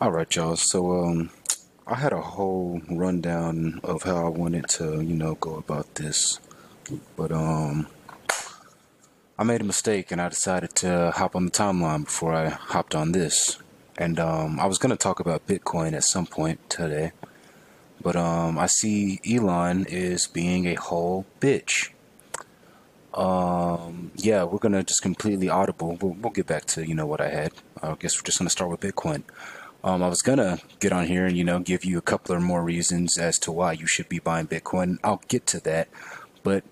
All right, y'all. So, um, I had a whole rundown of how I wanted to, you know, go about this, but um, I made a mistake and I decided to hop on the timeline before I hopped on this. And um, I was gonna talk about Bitcoin at some point today, but um, I see Elon is being a whole bitch. Um, yeah, we're gonna just completely audible. We'll, we'll get back to you know what I had. I guess we're just gonna start with Bitcoin. Um, I was gonna get on here and you know give you a couple of more reasons as to why you should be buying Bitcoin. I'll get to that, but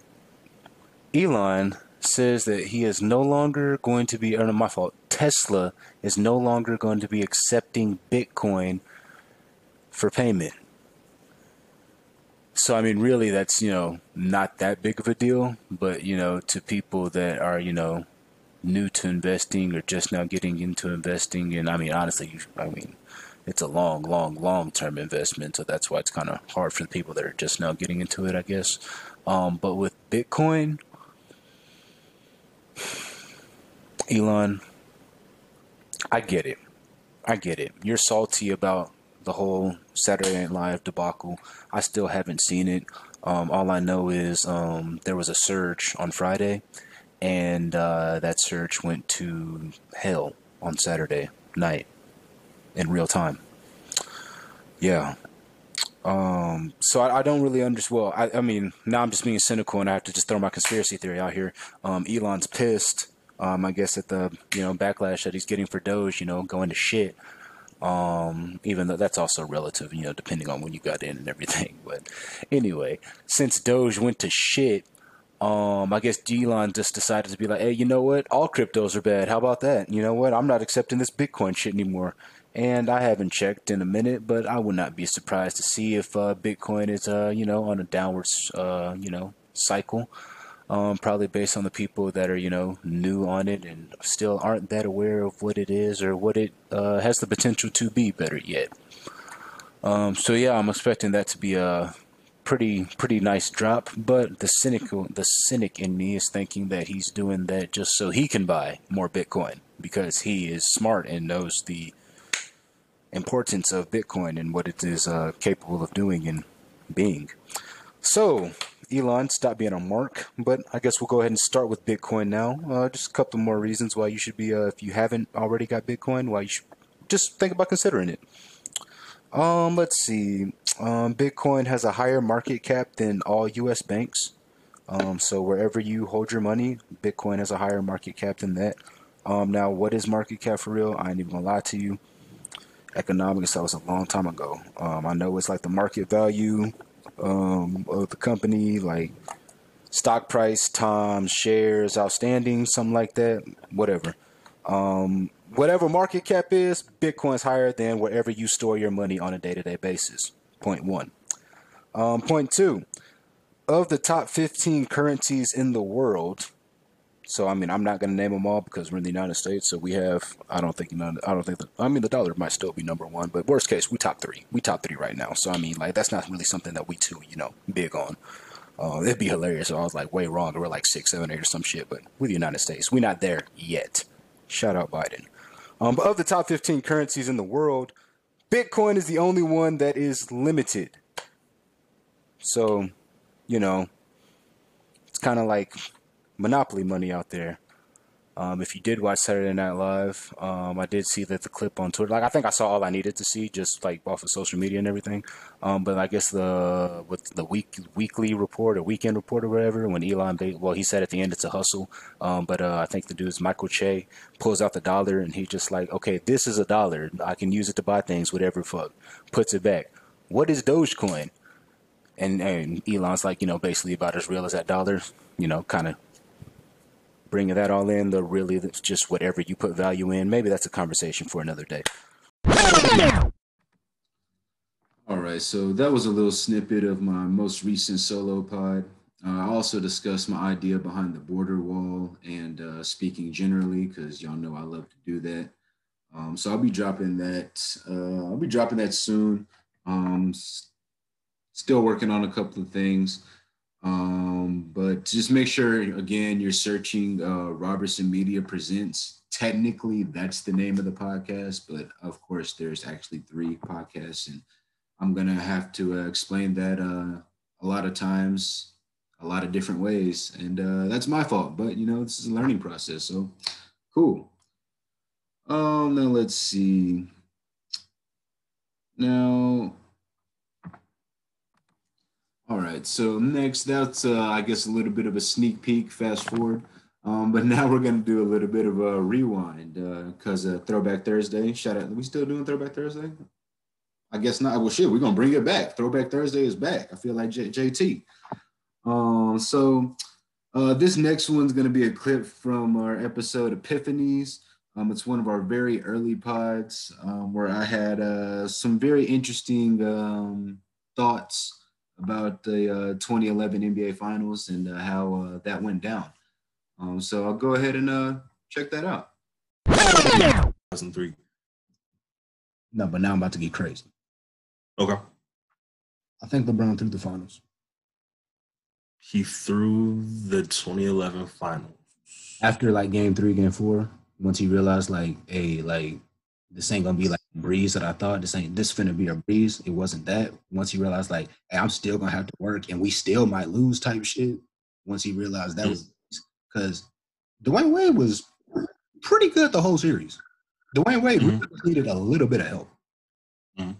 Elon says that he is no longer going to be, or no, my fault, Tesla is no longer going to be accepting Bitcoin for payment. So I mean, really, that's you know not that big of a deal, but you know, to people that are you know new to investing or just now getting into investing, and I mean, honestly, I mean, it's a long, long, long term investment, so that's why it's kind of hard for the people that are just now getting into it, I guess. Um, but with Bitcoin, Elon, I get it. I get it. You're salty about the whole Saturday Night Live debacle. I still haven't seen it. Um, all I know is um, there was a surge on Friday, and uh, that search went to hell on Saturday night in real time. Yeah. Um, so I, I, don't really understand. Well, I, I, mean, now I'm just being cynical, and I have to just throw my conspiracy theory out here. Um, Elon's pissed. Um, I guess at the you know backlash that he's getting for Doge, you know, going to shit. Um, even though that's also relative, you know, depending on when you got in and everything. But anyway, since Doge went to shit, um, I guess Elon just decided to be like, hey, you know what? All cryptos are bad. How about that? You know what? I'm not accepting this Bitcoin shit anymore. And I haven't checked in a minute, but I would not be surprised to see if uh, Bitcoin is, uh, you know, on a downwards, uh, you know, cycle. Um, probably based on the people that are, you know, new on it and still aren't that aware of what it is or what it uh, has the potential to be. Better yet. Um, so yeah, I'm expecting that to be a pretty pretty nice drop. But the cynical, the cynic in me is thinking that he's doing that just so he can buy more Bitcoin because he is smart and knows the importance of Bitcoin and what it is uh, capable of doing and being. So, Elon, stop being a mark. But I guess we'll go ahead and start with Bitcoin now. Uh, just a couple more reasons why you should be, uh, if you haven't already got Bitcoin, why you should just think about considering it. Um, let's see. Um, Bitcoin has a higher market cap than all U.S. banks. Um, so wherever you hold your money, Bitcoin has a higher market cap than that. Um, now, what is market cap for real? I ain't even gonna lie to you economics. That was a long time ago. Um, I know it's like the market value um, of the company, like stock price times shares outstanding, something like that. Whatever. Um, whatever market cap is, Bitcoin's higher than wherever you store your money on a day to day basis. Point one. Um, point two. Of the top 15 currencies in the world, so I mean, I'm not going to name them all because we're in the United States. So we have, I don't think, I don't think, the, I mean, the dollar might still be number one, but worst case, we top three. We top three right now. So I mean, like that's not really something that we too, you know, big on. Uh, it'd be hilarious. So I was like way wrong. We're like six, seven, eight, or some shit. But with the United States, we're not there yet. Shout out Biden. Um, but of the top 15 currencies in the world, Bitcoin is the only one that is limited. So, you know, it's kind of like monopoly money out there. Um, if you did watch Saturday Night Live, um, I did see that the clip on Twitter. Like I think I saw all I needed to see, just like off of social media and everything. Um, but I guess the with the week weekly report or weekend report or whatever, when Elon, well, he said at the end it's a hustle. Um, but uh, I think the dude's Michael Che pulls out the dollar and he just like, okay, this is a dollar. I can use it to buy things, whatever fuck. Puts it back. What is Dogecoin? And, and Elon's like, you know, basically about as real as that dollar. You know, kind of bringing that all in, the really it's just whatever you put value in. Maybe that's a conversation for another day. All right, so that was a little snippet of my most recent solo pod. Uh, I also discussed my idea behind the border wall and uh, speaking generally, because y'all know I love to do that. Um, so I'll be dropping that. Uh, I'll be dropping that soon. Um, still working on a couple of things. Um, but just make sure again you're searching uh, Roberson Media Presents technically that's the name of the podcast, but of course there's actually three podcasts, and I'm gonna have to uh, explain that uh, a lot of times, a lot of different ways, and uh, that's my fault. But you know, this is a learning process, so cool. Um, now let's see. Now, all right. So next, that's uh, I guess a little bit of a sneak peek. Fast forward. Um, but now we're gonna do a little bit of a rewind because uh, uh, Throwback Thursday. Shout out. We still doing Throwback Thursday? I guess not. Well, shit, we're gonna bring it back. Throwback Thursday is back. I feel like J- JT. Um, so uh, this next one's gonna be a clip from our episode Epiphanies. Um, it's one of our very early pods um, where I had uh, some very interesting um, thoughts about the uh, 2011 NBA Finals and uh, how uh, that went down. Um, so I'll go ahead and uh, check that out. 2003. No, but now I'm about to get crazy. Okay. I think LeBron threw the finals. He threw the 2011 finals. After like game three, game four, once he realized like, hey, like this ain't gonna be like a breeze that I thought. This ain't this finna be a breeze. It wasn't that. Once he realized like, hey, I'm still gonna have to work and we still might lose type shit. Once he realized that mm-hmm. was because Dwyane Wade was pretty good the whole series. Dwyane Wade mm-hmm. needed a little bit of help. Mm-hmm.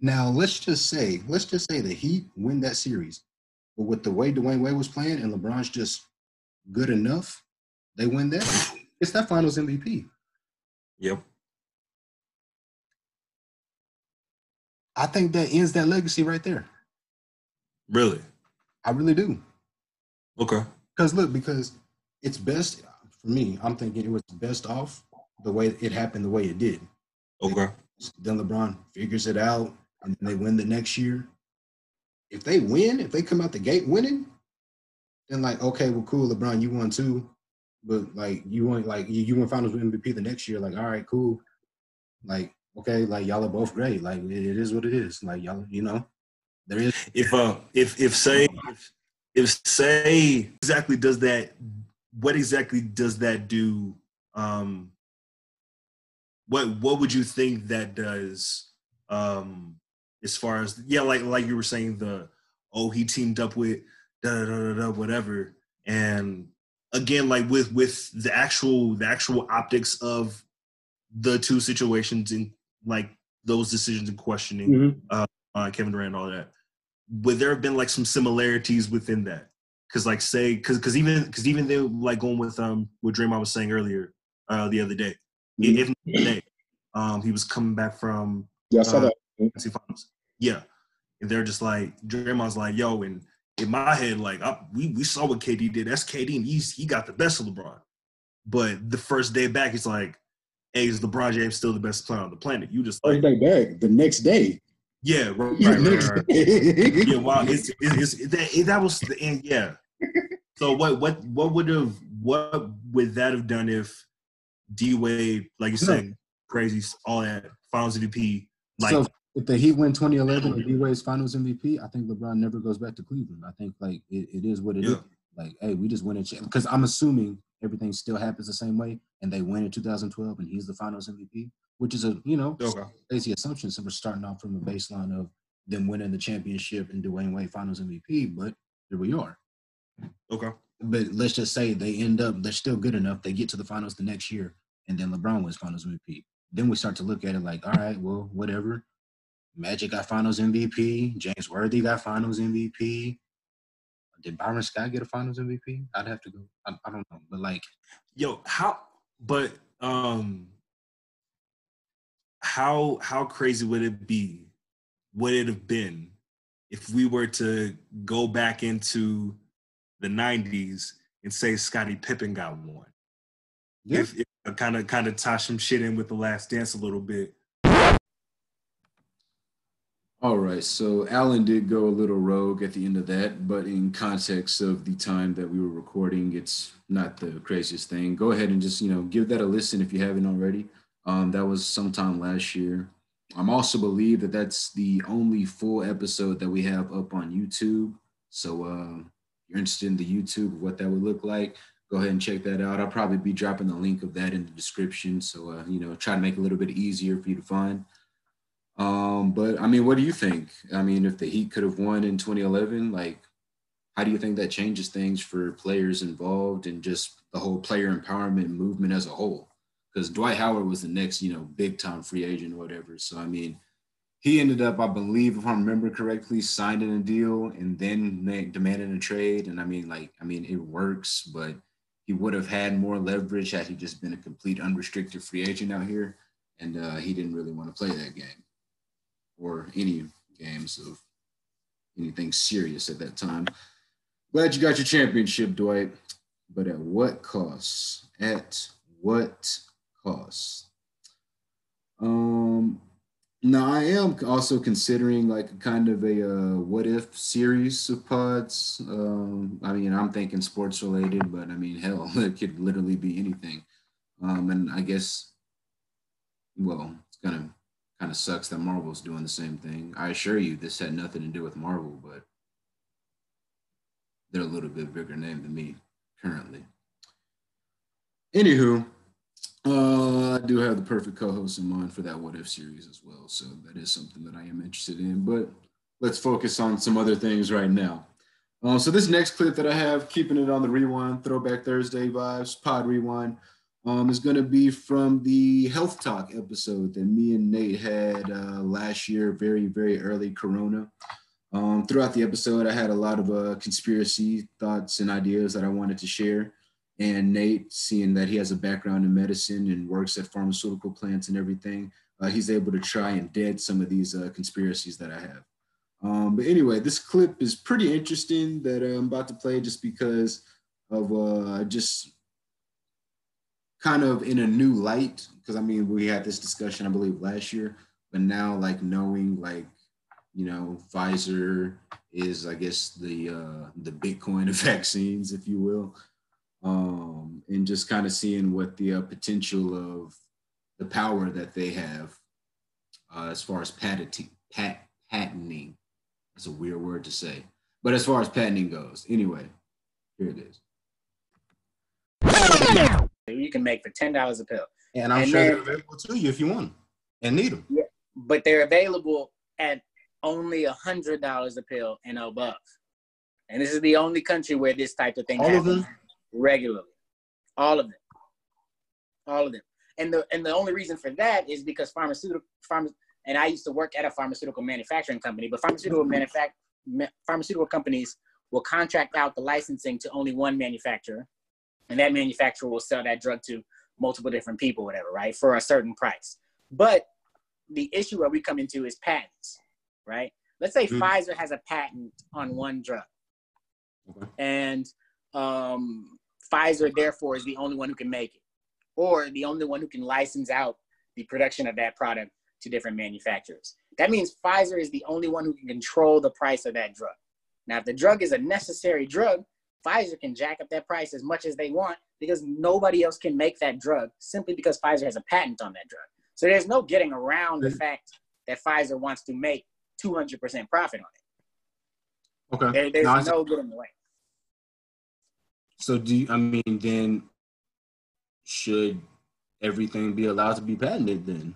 Now let's just say, let's just say the Heat win that series, but with the way Dwyane Wade was playing and LeBron's just good enough, they win that. It's that Finals MVP. Yep. I think that ends that legacy right there. Really? I really do. Okay. Because look, because it's best for me. I'm thinking it was best off the way it happened, the way it did. Okay. Then LeBron figures it out, and they win the next year. If they win, if they come out the gate winning, then like, okay, well, cool, LeBron, you won too, but like you won, like you, you won Finals with MVP the next year. Like, all right, cool. Like, okay, like y'all are both great. Like, it, it is what it is. Like y'all, you know, there is. If uh, if if say if, if say exactly does that what exactly does that do? Um, what what would you think that does? Um, as far as yeah, like like you were saying, the oh he teamed up with da da da da whatever, and again like with with the actual the actual optics of the two situations in like those decisions and questioning mm-hmm. uh, uh, Kevin Durant and all that. Would there have been like some similarities within that? Because like say because because even because even they like going with um what Draymond was saying earlier uh the other day, mm-hmm. if today, um he was coming back from yeah I saw uh, that finals. yeah, and they're just like Draymond's like yo and in my head like I, we we saw what KD did that's KD and he's he got the best of LeBron, but the first day back he's like hey is LeBron James still the best player on the planet? You just like day back the next day yeah, right, right, right, right. yeah, wow, it's, it's, it's that, that was the end. Yeah. So what what what would have what would that have done if D Wade, like you said, crazy, all that Finals MVP, like. So if the Heat win 2011 and D Wade's Finals MVP, I think LeBron never goes back to Cleveland. I think like it, it is what it yeah. is. Like, hey, we just win a it because I'm assuming everything still happens the same way, and they win in 2012, and he's the Finals MVP which is a you know okay. crazy assumption. So we're starting off from a baseline of them winning the championship and Dwyane Wade Finals MVP, but here we are. Okay. But let's just say they end up they're still good enough. They get to the finals the next year, and then LeBron wins Finals MVP. Then we start to look at it like, all right, well, whatever. Magic got Finals MVP. James Worthy got Finals MVP. Did Byron Scott get a Finals MVP? I'd have to go. I, I don't know, but like, yo, how? But um, how how crazy would it be? Would it have been if we were to go back into the '90s and say Scottie Pippen got one? Yeah. If, kind of kind of tie some shit in with the Last Dance a little bit. All right, so Alan did go a little rogue at the end of that, but in context of the time that we were recording, it's not the craziest thing. Go ahead and just you know give that a listen if you haven't already. Um, that was sometime last year. I'm also believe that that's the only full episode that we have up on YouTube. So uh, you're interested in the YouTube of what that would look like, go ahead and check that out. I'll probably be dropping the link of that in the description. So, uh, you know, try to make it a little bit easier for you to find. Um, but I mean, what do you think? I mean, if the Heat could have won in 2011, like, how do you think that changes things for players involved and just the whole player empowerment movement as a whole? Because Dwight Howard was the next, you know, big time free agent or whatever. So, I mean, he ended up, I believe, if I remember correctly, signing a deal and then demanding a trade. And I mean, like, I mean, it works, but he would have had more leverage had he just been a complete unrestricted free agent out here. And uh, he didn't really want to play that game or any games of anything serious at that time. Glad you got your championship, Dwight. But at what cost? At what cost? Um, now I am also considering like kind of a uh, what if series of pods. Um, I mean, I'm thinking sports related, but I mean, hell, it could literally be anything. Um, and I guess, well, it's gonna kind of sucks that Marvel's doing the same thing. I assure you, this had nothing to do with Marvel, but they're a little bit bigger name than me currently. Anywho, uh, I do have the perfect co-host in mind for that What If series as well, so that is something that I am interested in. But let's focus on some other things right now. Uh, so this next clip that I have, keeping it on the rewind, Throwback Thursday vibes, Pod Rewind, um, is going to be from the Health Talk episode that me and Nate had uh, last year, very very early Corona. Um, throughout the episode, I had a lot of uh, conspiracy thoughts and ideas that I wanted to share. And Nate, seeing that he has a background in medicine and works at pharmaceutical plants and everything, uh, he's able to try and dead some of these uh, conspiracies that I have. Um, but anyway, this clip is pretty interesting that I'm about to play just because of uh, just kind of in a new light. Because I mean, we had this discussion, I believe, last year, but now like knowing like you know Pfizer is, I guess, the uh, the Bitcoin of vaccines, if you will um, and just kind of seeing what the uh, potential of the power that they have uh, as far as patenting, pat, patenting. That's a weird word to say, but as far as patenting goes, anyway, here it is. You can make for ten dollars a pill, and I'm and sure then, they're available to you if you want them and need them. Yeah, but they're available at only a hundred dollars a pill and above. And this is the only country where this type of thing All happens. Regularly. All of them. All of them. And the and the only reason for that is because pharmaceutical pharma, and I used to work at a pharmaceutical manufacturing company, but pharmaceutical mm-hmm. manufact pharmaceutical companies will contract out the licensing to only one manufacturer, and that manufacturer will sell that drug to multiple different people, whatever, right, for a certain price. But the issue where we come into is patents, right? Let's say mm-hmm. Pfizer has a patent on one drug, okay. and um, Pfizer, therefore, is the only one who can make it, or the only one who can license out the production of that product to different manufacturers. That means Pfizer is the only one who can control the price of that drug. Now, if the drug is a necessary drug, Pfizer can jack up that price as much as they want because nobody else can make that drug simply because Pfizer has a patent on that drug. So there's no getting around the mm-hmm. fact that Pfizer wants to make 200% profit on it. Okay. There, there's no, no getting away. So do you, I mean then should everything be allowed to be patented then?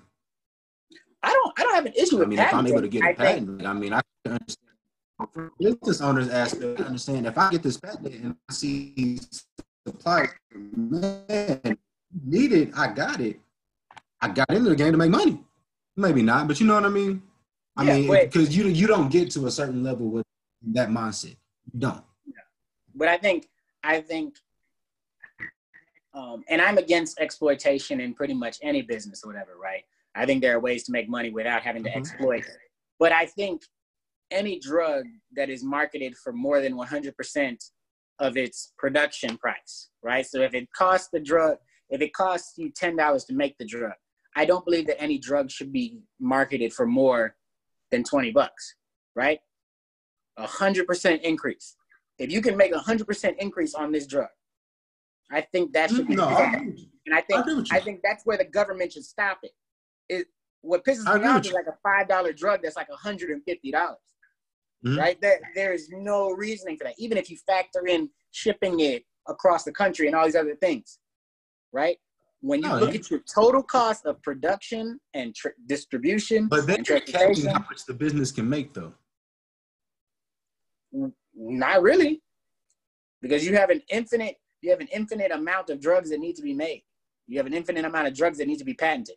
I don't I don't have an issue with I mean, patenting. if I'm able to get a I patent, think, I mean I can understand business owners aspect, I understand if I get this patent and I see supply man need it, I got it. I got into the game to make money. Maybe not, but you know what I mean? I yeah, mean, because you you don't get to a certain level with that mindset. You don't. Yeah. But I think I think, um, and I'm against exploitation in pretty much any business or whatever, right? I think there are ways to make money without having to mm-hmm. exploit. But I think any drug that is marketed for more than 100% of its production price, right? So if it costs the drug, if it costs you $10 to make the drug, I don't believe that any drug should be marketed for more than 20 bucks, right? A hundred percent increase. If you can make a hundred percent increase on this drug, I think that should be. No, and I think I, I, think that's where the government should stop it. It what pisses me off is like a five dollar drug that's like hundred and fifty dollars. Mm-hmm. Right? There, there is no reasoning for that. Even if you factor in shipping it across the country and all these other things, right? When you No, look you- at your total cost of production and tr- distribution, But then you're capping how much the business can make, though. not really, because you have an infinite you have an infinite amount of drugs that need to be made. You have an infinite amount of drugs that need to be patented.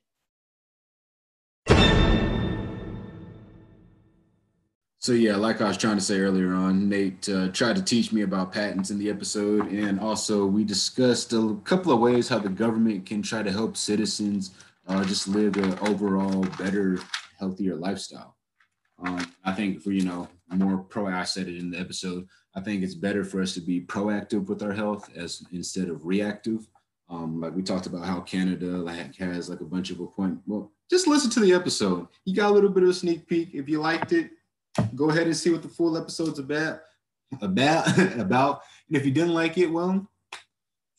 So yeah, like I was trying to say earlier on, Nate uh, tried to teach me about patents in the episode, and also we discussed a couple of ways how the government can try to help citizens uh, just live an overall better, healthier lifestyle. Um, I think for you know more pro, I said it in the episode. I think it's better for us to be proactive with our health as instead of reactive. Um, like we talked about how Canada like has like a bunch of appointments. Well, just listen to the episode. You got a little bit of a sneak peek. If you liked it, go ahead and see what the full episode's about. About about. And if you didn't like it, well,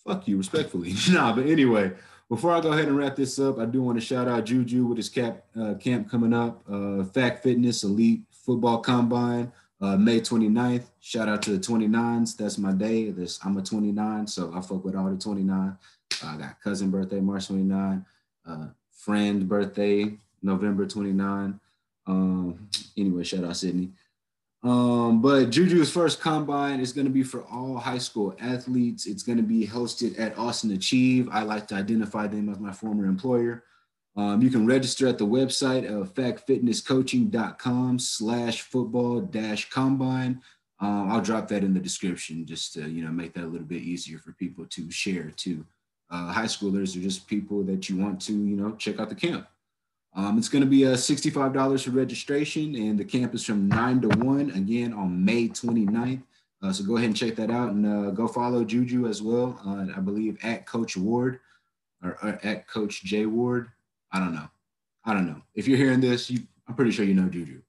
fuck you, respectfully. nah, but anyway, before I go ahead and wrap this up, I do want to shout out Juju with his cap uh, camp coming up. Uh, Fact Fitness Elite Football Combine, uh, May 29th. Shout out to the 29s. That's my day. This I'm a 29, so I fuck with all the 29. I got cousin birthday March 29, uh, friend birthday November 29. Um, anyway, shout out Sydney. Um, but Juju's first combine is going to be for all high school athletes. It's going to be hosted at Austin Achieve. I like to identify them as my former employer. Um, you can register at the website of factfitnesscoaching.com slash football dash combine. Um, I'll drop that in the description just to, you know, make that a little bit easier for people to share to Uh, high schoolers or just people that you want to, you know, check out the camp. Um, it's going to be a $65 for registration, and the camp is from 9 to 1 again on May 29th. Uh, so go ahead and check that out and uh, go follow Juju as well. Uh, I believe at Coach Ward or, or at Coach J Ward. I don't know. I don't know. If you're hearing this, you, I'm pretty sure you know Juju.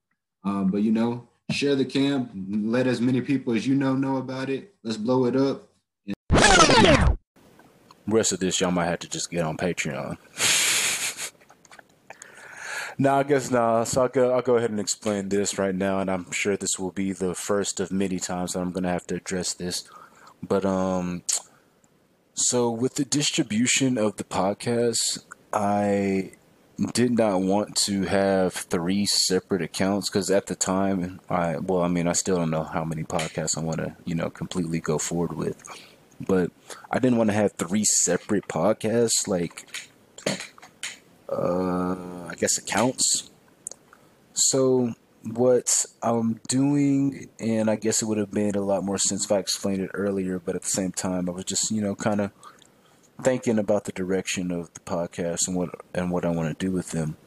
Um, but you know, share the camp. Let as many people as you know know about it. Let's blow it up. rest of this y'all might have to just get on Patreon. no, I guess no. So I'll go. I'll go ahead and explain this right now, and I'm sure this will be the first of many times that I'm going to have to address this. But um, so with the distribution of the podcast, I did not want to have three separate accounts because at the time, I well, I mean, I still don't know how many podcasts I want to, you know, completely go forward with but I didn't want to have three separate podcasts, like, I guess accounts. So what I'm doing, and I guess it would have made a lot more sense if I explained it earlier, but at the same time, I was just, you know, kind of thinking about the direction of the podcast and what and what I want to do with them.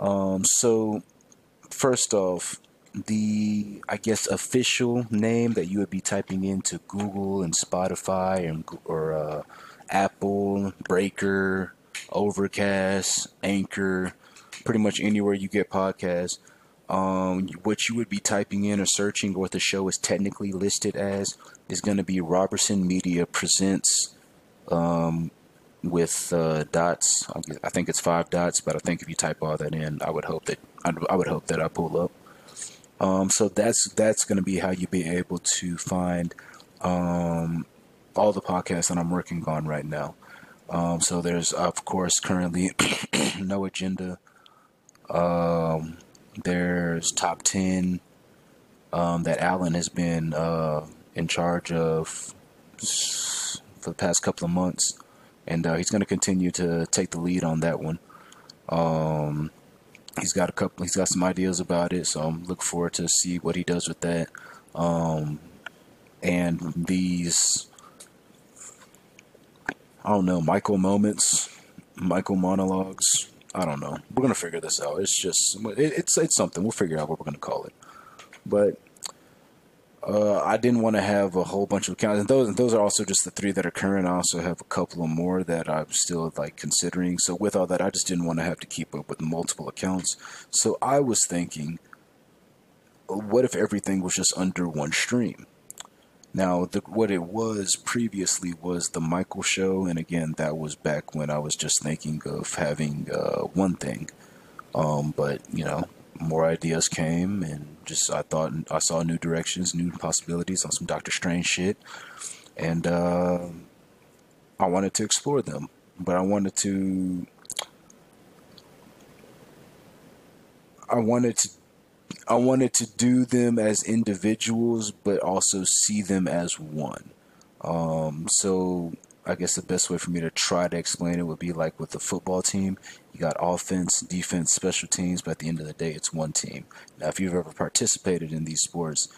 Um, so first off, the I guess official name that you would be typing into Google and Spotify and or uh, Apple, Breaker, Overcast, Anchor, pretty much anywhere you get podcasts. Um, what you would be typing in or searching, what the show is technically listed as, is going to be Roberson Media presents um, with uh, dots. I think it's five dots, but I think if you type all that in, I would hope that I would hope that I pull up. Um, so that's that's going to be how you be able to find um, all the podcasts that I'm working on right now. Um, so there's of course currently no agenda. Um, there's top ten um, that Alan has been uh, in charge of for the past couple of months, and uh, he's going to continue to take the lead on that one. Um, he's got a couple he's got some ideas about it so i'm looking forward to see what he does with that um and these i don't know michael moments michael monologues i don't know we're gonna figure this out it's just it, it's it's something we'll figure out what we're gonna call it but uh, I didn't want to have a whole bunch of accounts, and those those are also just the three that are current. I also have a couple of more that I'm still like considering. So with all that, I just didn't want to have to keep up with multiple accounts. So I was thinking, what if everything was just under one stream? Now, the, what it was previously was the Michael Show, and again, that was back when I was just thinking of having uh, one thing. Um, but you know, more ideas came, and just I thought I saw new directions, new possibilities on some Doctor Strange shit. and uh, I wanted to explore them, but I wanted to. I wanted to I wanted to do them as individuals, but also see them as one. Um, so I guess the best way for me to try to explain it would be like with the football team, you got offense, defense, special teams, but at the end of the day, it's one team. Now, if you've ever participated in these sports,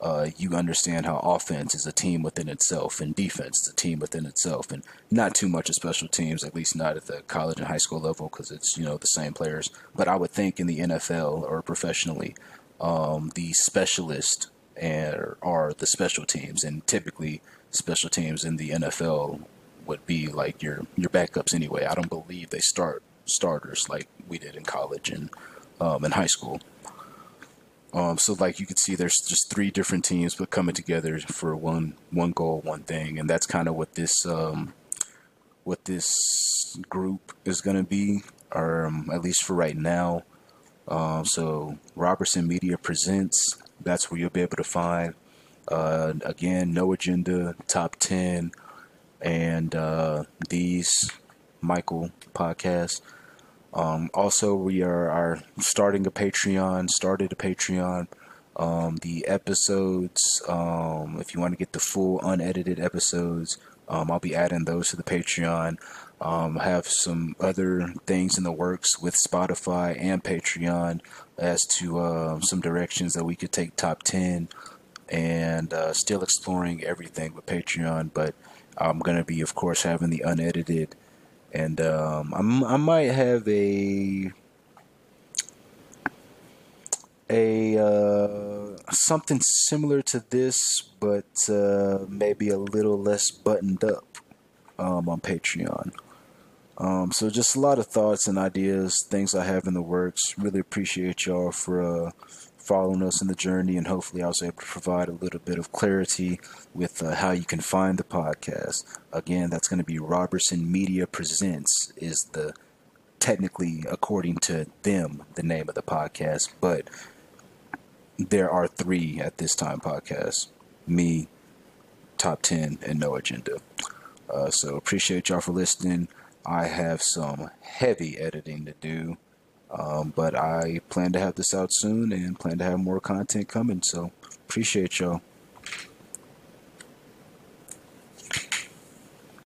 uh, you understand how offense is a team within itself and defense is a team within itself and not too much of special teams at least not at the college and high school level because it's you know the same players. But i would think in the nfl or professionally um, the specialist are, are the special teams and typically special teams in the nfl would be like your your backups anyway. I don't believe they start starters like we did in college and um, in high school um, so like you can see, there's just three different teams, but coming together for one one goal, one thing, and that's kind of what this um, what this group is to be, or um, at least for right now. Um, so Roberson Media presents. That's where you'll be able to find. Uh, again, no agenda, top ten, and uh, these Michael podcasts. Um, also, we are, are starting a Patreon, started a Patreon. Um, the episodes, um, if you want to get the full unedited episodes, um, I'll be adding those to the Patreon. Um, have some other things in the works with Spotify and Patreon as to uh, some directions that we could take top 10 and uh, still exploring everything with Patreon. But I'm going to be, of course, having the unedited and um, I'm, I might have a a uh, something similar to this, but uh, maybe a little less buttoned up um, on Patreon. Um, so just a lot of thoughts and ideas, things I have in the works. Really appreciate y'all for uh, following us in the journey, and hopefully, I was able to provide a little bit of clarity with uh, how you can find the podcast. Again, that's going to be Roberson Media Presents, is the technically, according to them, the name of the podcast, but there are three at this time podcasts me, Top 10, and No Agenda. Uh, so appreciate y'all for listening. I have some heavy editing to do. Um, but I plan to have this out soon and plan to have more content coming. So appreciate y'all.